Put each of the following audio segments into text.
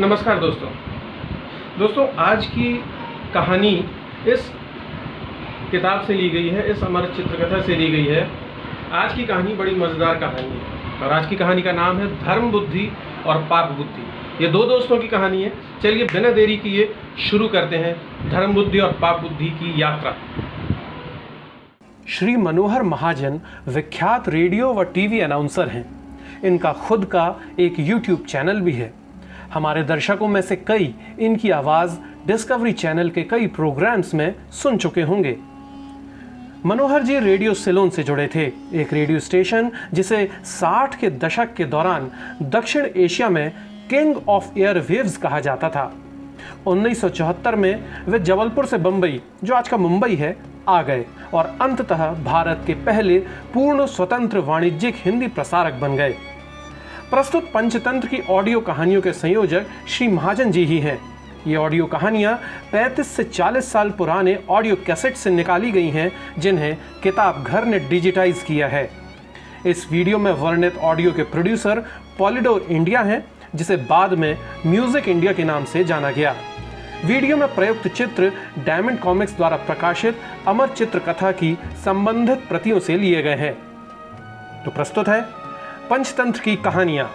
नमस्कार दोस्तों। दोस्तों, आज की कहानी इस किताब से ली गई है, इस अमर चित्रकथा से ली गई है। आज की कहानी बड़ी मज़ेदार कहानी है और आज की कहानी का नाम है धर्म बुद्धि और पाप बुद्धि। ये दो दोस्तों की कहानी है। चलिए बिना देरी किए शुरू करते हैं धर्म बुद्धि और पाप बुद्धि की यात्रा। श्री मनोहर महाजन विख्यात रेडियो व टीवी अनाउंसर हैं। इनका खुद का एक यूट्यूब चैनल भी है। हमारे दर्शकों में से कई इनकी आवाज़ डिस्कवरी चैनल के कई प्रोग्राम्स में सुन चुके होंगे। मनोहर जी रेडियो सिलोन से जुड़े थे। एक रेडियो स्टेशन जिसे 60 के दशक के दौरान दक्षिण एशिया में किंग ऑफ़ एयर वेव्स कहा जाता था। 1974 में वे जबलपुर से बंबई, जो आज का मुंबई है, आ गए और अंततः भारत के पहले पूर्ण स्वतंत्र वाणिज्यिक हिंदी प्रसारक बन गए। प्रस्तुत पंचतंत्र की ऑडियो कहानियों के संयोजक श्री महाजन जी ही हैं। ये ऑडियो कहानियाँ 35 से 40 साल पुराने ऑडियो कैसेट से निकाली गई हैं, जिन्हें किताब घर ने डिजिटाइज किया है। इस वीडियो में वर्णित ऑडियो के प्रोड्यूसर पॉलिडोर इंडिया हैं, जिसे बाद में म्यूज़िक इंडिया के नाम से जाना गया। वीडियो में प्रयुक्त चित्र डायमंड कॉमिक्स द्वारा प्रकाशित अमर चित्र कथा की संबंधित प्रतियों से लिए गए हैं। तो प्रस्तुत है पंचतंत्र की कहानियाँ।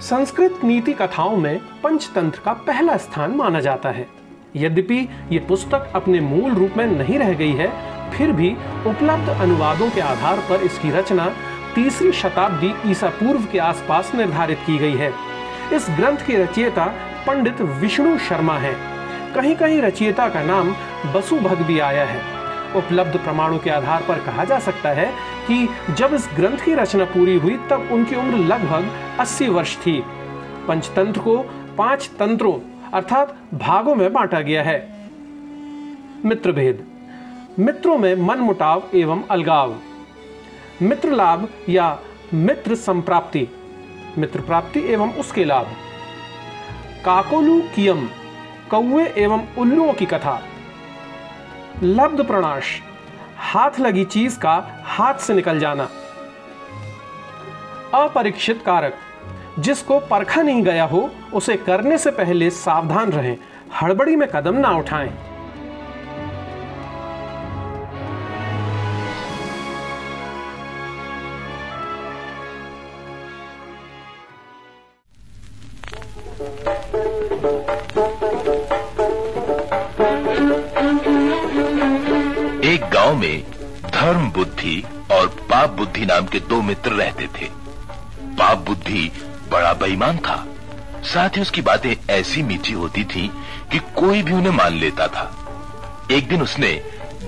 संस्कृत नीति कथाओं में पंचतंत्र का पहला स्थान माना जाता है। यद्यपि ये पुस्तक अपने मूल रूप में नहीं रह गई है, फिर भी उपलब्ध अनुवादों के आधार पर इसकी रचना तीसरी शताब्दी ईसा पूर्व के आसपास निर्धारित की गई है। इस ग्रंथ की रचयिता पंडित विष्णु शर्मा है। कहीं कहीं रचयिता का नाम बसुभग भी आया है। उपलब्ध प्रमाणों के आधार पर कहा जा सकता है कि जब इस ग्रंथ की रचना पूरी हुई, तब उनकी उम्र लगभग 80 वर्ष थी। पंचतंत्र को पाँच तंत्रों, अर्थात भागों में बांटा गया है। मित्र भेद मित्रों में मन मुटाव एवं अलगाव। मित्र लाभ या मित्र संप्राप्ति मित्र प्राप्ति एवं उसके लाभ। काकोलू कियम कौए एवं उल्लुओं की कथा। लब्ध प्रणाश। हाथ लगी चीज़ का हाथ से निकल जाना। अपरीक्षित कारक, जिसको परखा नहीं गया हो, उसे करने से पहले सावधान रहें। हड़बड़ी में कदम ना उठाएँ। धर्म बुद्धि और पाप बुद्धि नाम के दो मित्र रहते थे। पाप बुद्धि बड़ा बेईमान था। साथ ही उसकी बातें ऐसी मीठी होती थी कि कोई भी उन्हें मान लेता था। एक दिन उसने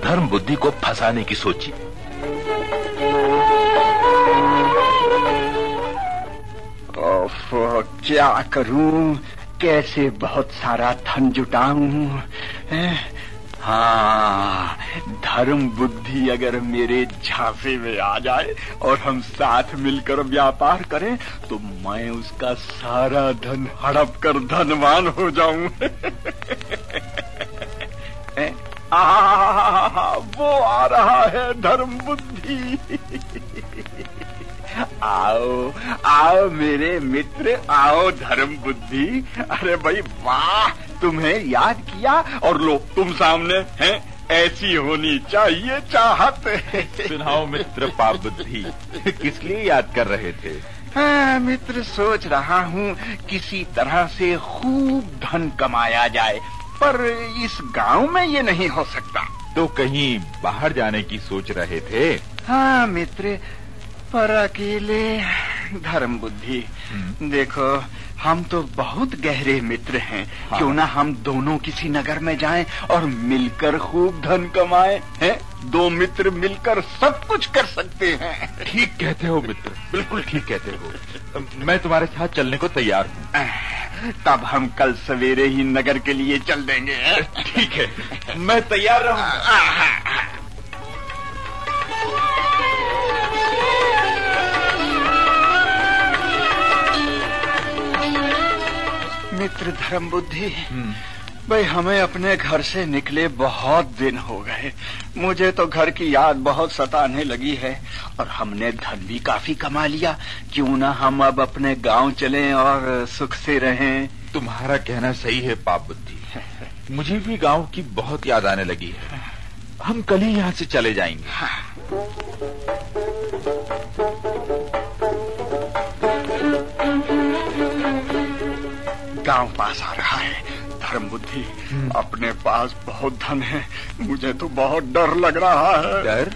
धर्म बुद्धि को फंसाने की सोची। क्या करूँ? कैसे बहुत सारा धन जुटाऊं? हैं? धर्म बुद्धि अगर मेरे झांसे में आ जाए और हम साथ मिलकर व्यापार करें तो मैं उसका सारा धन हड़प कर धनवान हो जाऊँ। वो आ रहा है धर्म बुद्धि। आओ आओ मेरे मित्र, आओ धर्म बुद्धि। अरे भाई, वाह! तुम्हें याद किया और लो तुम सामने हैं ऐसी होनी चाहिए चाहत। सुनाओ मित्र पाप बुद्धि किस लिए याद कर रहे थे? हाँ, मित्र सोच रहा हूँ किसी तरह से खूब धन कमाया जाए पर इस गाँव में ये नहीं हो सकता। तो कहीं बाहर जाने की सोच रहे थे? हाँ मित्र पर अकेले धर्म बुद्धि। देखो हम तो बहुत गहरे मित्र हैं। हाँ। क्यों ना हम दोनों किसी नगर में जाएँ और मिलकर खूब धन कमाएँ हैं? दो मित्र मिलकर सब कुछ कर सकते हैं। ठीक कहते हो मित्र बिल्कुल ठीक कहते हो। मैं तुम्हारे साथ चलने को तैयार हूँ। तब हम कल सवेरे ही नगर के लिए चल देंगे ठीक है मैं तैयार रहूँगा। मित्र धर्म बुद्धि। भाई हमें अपने घर से निकले बहुत दिन हो गए। मुझे तो घर की याद बहुत सताने लगी है और हमने धन भी काफ़ी कमा लिया। क्यों ना हम अब अपने गाँव चलें और सुख से रहें। तुम्हारा कहना सही है पाप बुद्धि। मुझे भी गाँव की बहुत याद आने लगी है। हम कल ही यहाँ से चले जाएँगे। गाँव पास आ रहा है। धर्म बुद्धि अपने पास बहुत धन है। मुझे तो बहुत डर लग रहा है। डर?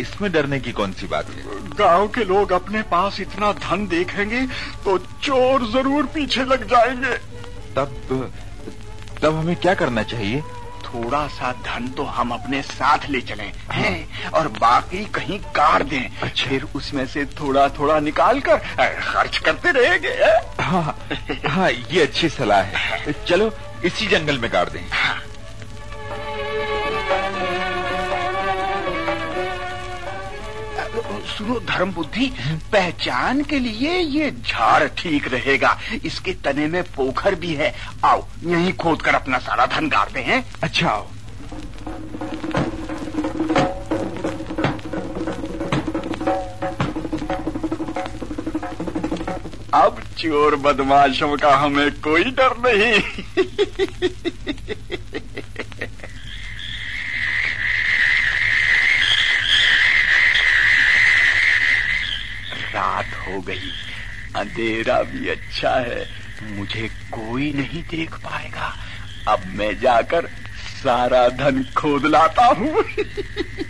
इसमें डरने की कौन सी बात है? गाँव के लोग अपने पास इतना धन देखेंगे तो चोर ज़रूर पीछे लग जाएँगे। तब तब हमें क्या करना चाहिए? थोड़ा सा धन तो हम अपने साथ ले चले हैं और बाकी कहीं काट दें। अच्छा। फिर उसमें से थोड़ा थोड़ा निकाल कर खर्च करते रहेंगे हाँ। हाँ ये अच्छी सलाह है। चलो इसी जंगल में काट दें। सुनो धर्म बुद्धि पहचान के लिए ये झाड़ ठीक रहेगा। इसके तने में पोखर भी है। आओ यहीं खोद कर अपना सारा धन गाड़ते हैं। अच्छा आओ। अब चोर बदमाशों का हमें कोई डर नहीं रात हो गई। अंधेरा भी अच्छा है। मुझे कोई नहीं देख पाएगा। अब मैं जाकर सारा धन खोद लाता हूँ।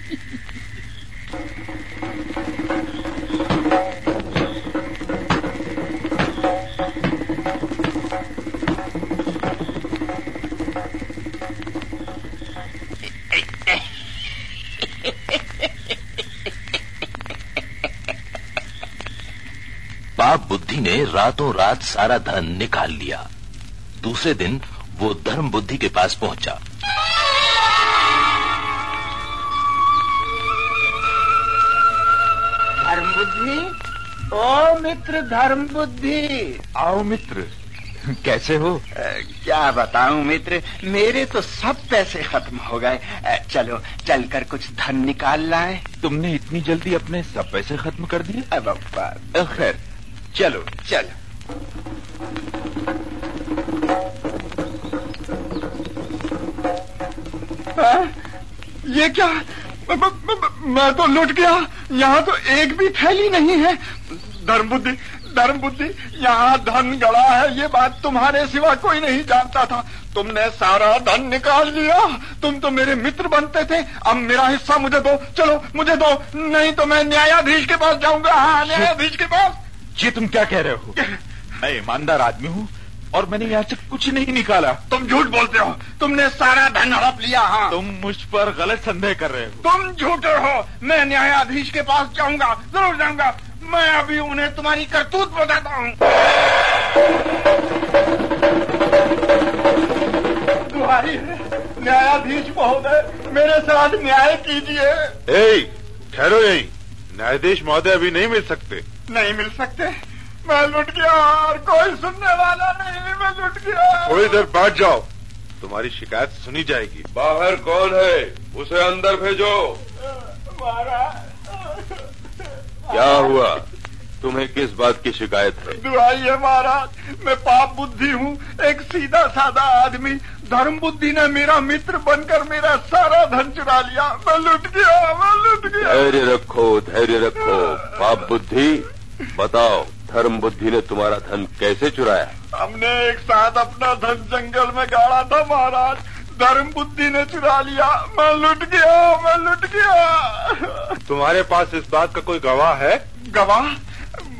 रातों रात सारा धन निकाल लिया। दूसरे दिन वो धर्म बुद्धि के पास पहुँचा। धर्म बुद्धि? ओ मित्र धर्म बुद्धि। आओ मित्र कैसे हो? आ, क्या बताऊँ मित्र मेरे तो सब पैसे खत्म हो गए। चलो चलकर कुछ धन निकाल लाए। तुमने इतनी जल्दी अपने सब पैसे खत्म कर दिए? अब खैर चलो चलो। हाँ? ये क्या? ब- ब- ब- मैं तो लुट गया। यहाँ तो एक भी थैली नहीं है। धर्म बुद्धि धर्म बुद्धि यहाँ धन गड़ा है। ये बात तुम्हारे सिवा कोई नहीं जानता था। तुमने सारा धन निकाल लिया। तुम तो मेरे मित्र बनते थे। अब मेरा हिस्सा मुझे दो। चलो मुझे दो। नहीं तो मैं न्यायाधीश के पास जाऊँगा। हाँ न्यायाधीश के पास। ये तुम क्या कह रहे हो? मैं ईमानदार आदमी हूँ और मैंने यहाँ से कुछ नहीं निकाला। तुम झूठ बोलते हो। तुमने सारा धन हड़प लिया हाँ। तुम मुझ पर गलत संदेह कर रहे हो। तुम झूठे हो। मैं न्यायाधीश के पास जाऊँगा ज़रूर जाऊँगा। मैं अभी उन्हें तुम्हारी करतूत बताता हूँ। है, न्यायाधीश महोदय मेरे साथ न्याय कीजिए। ठहरो यही। न्यायाधीश महोदय अभी नहीं मिल सकते। नहीं मिल सकते। मैं लुट गया और कोई सुनने वाला नहीं मैं लुट गया। थोड़ी देर बैठ जाओ। तुम्हारी शिकायत सुनी जाएगी। बाहर कौन है? उसे अंदर भेजो। क्या हुआ? तुम्हें किस बात की शिकायत है? दुआई है महाराज मैं पाप बुद्धि हूँ। एक सीधा साधा आदमी धर्म बुद्धि ने मेरा मित्र बनकर मेरा सारा धन चुरा लिया। मैं लुट गया मैं लुट गया। धैर्य रखो धैर्य रखो। पाप बुद्धि बताओ धर्म बुद्धि ने तुम्हारा धन कैसे चुराया? हमने एक साथ अपना धन जंगल में गाड़ा था महाराज। धर्म बुद्धि ने चुरा लिया। मैं लुट गया मैं लुट गया। तुम्हारे पास इस बात का कोई गवाह है? गवाह?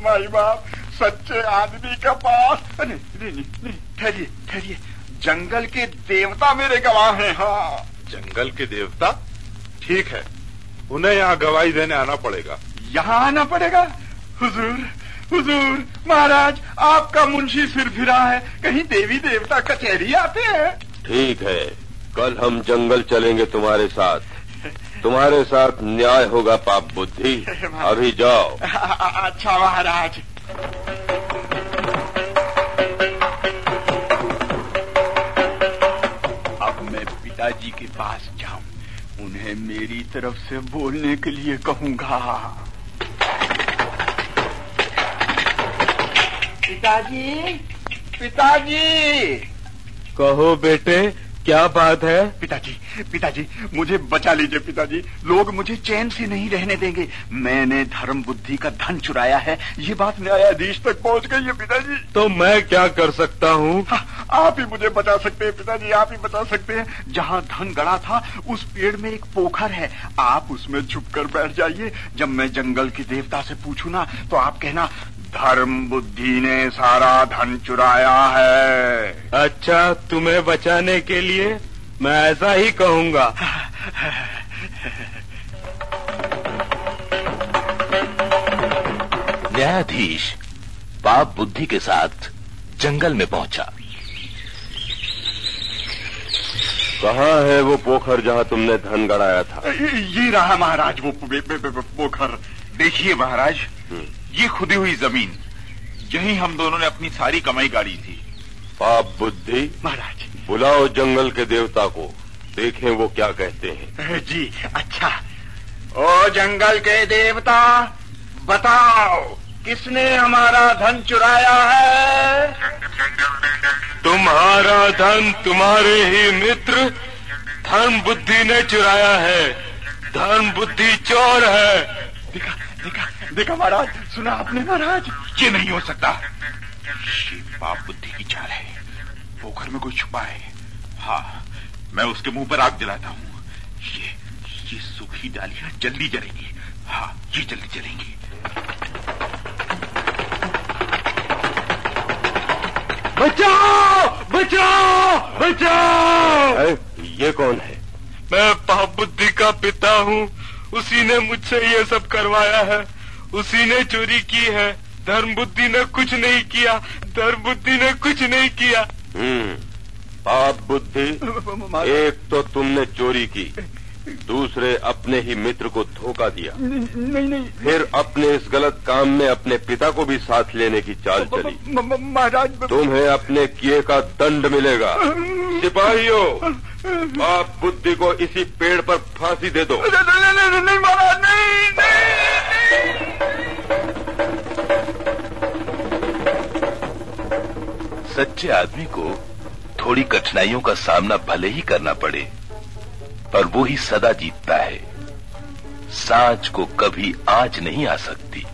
माई बाप सच्चे आदमी का पास। नहीं नहीं नहीं नहीं ठहरिए ठहरिए। जंगल के देवता मेरे गवाह हैं हाँ। जंगल के देवता? ठीक है उन्हें यहाँ गवाही देने आना पड़ेगा। यहाँ आना पड़ेगा? हुजूर हुजूर महाराज आपका मुंशी सिर फिरा है। कहीं देवी देवता कचहरी आते हैं? ठीक है कल हम जंगल चलेंगे तुम्हारे साथ। तुम्हारे साथ न्याय होगा पाप बुद्धि। अभी जाओ। अच्छा महाराज। अब मैं पिताजी के पास जाऊँ उन्हें मेरी तरफ़ से बोलने के लिए कहूँगा। पिताजी पिताजी। कहो बेटे क्या बात है? पिताजी पिताजी मुझे बचा लीजिए पिताजी। लोग मुझे चैन से नहीं रहने देंगे। मैंने धर्म बुद्धि का धन चुराया है। ये बात न्यायाधीश तक पहुँच गई है पिताजी। तो मैं क्या कर सकता हूँ? हाँ, आप ही मुझे बचा सकते हैं पिताजी आप ही बचा सकते हैं। जहाँ धन गड़ा था उस पेड़ में एक पोखर है। आप उसमें छुप कर बैठ जाइए। जब मैं जंगल के देवता से पूछू ना तो आप कहना धर्म बुद्धि ने सारा धन चुराया है। अच्छा तुम्हें बचाने के लिए मैं ऐसा ही कहूँगा। न्यायाधीश पाप बुद्धि के साथ जंगल में पहुँचा। कहाँ है वो पोखर जहाँ तुमने धन गड़ाया था? ये रहा महाराज वो पोखर देखिए महाराज ये खुदी हुई ज़मीन। यही हम दोनों ने अपनी सारी कमाई गाड़ी थी। पाप बुद्धि महाराज। बुलाओ जंगल के देवता को। देखें वो क्या कहते हैं। जी अच्छा। ओ जंगल के देवता बताओ किसने हमारा धन चुराया है? तुम्हारा धन तुम्हारे ही मित्र धर्म बुद्धि ने चुराया है। धर्म बुद्धि चोर है। देखा देखा देखा महाराज सुना आपने महाराज? ये नहीं हो सकता। ये पाप बुद्धि की चाल है। पोखर में कोई छुपा है। हाँ मैं उसके मुँह पर आग जलाता हूँ। ये ये सूखी डालियाँ जल्दी जलेंगी। हाँ ये जल्दी जलेंगी। बचाओ! बचाओ! बचाओ! ए, ये कौन है? मैं पाप बुद्धि का पिता हूँ। उसी ने मुझसे ये सब करवाया है। उसी ने चोरी की है। धर्म बुद्धि ने कुछ नहीं किया। धर्म बुद्धि ने कुछ नहीं किया। हम्म पाप बुद्धि एक तो तुमने चोरी की। दूसरे अपने ही मित्र को धोखा दिया। नहीं नहीं। फिर अपने इस गलत काम में अपने पिता को भी साथ लेने की चाल चली। महाराज तुम्हें अपने किए का दंड मिलेगा। सिपाहियों आप बुद्धि को इसी पेड़ पर फांसी दे दो। नहीं नहीं नहीं, नहीं महाराज नहीं नहीं। सच्चे आदमी को थोड़ी कठिनाइयों का सामना भले ही करना पड़े। पर वो ही सदा जीतता है। सांच को कभी आज नहीं आ सकती।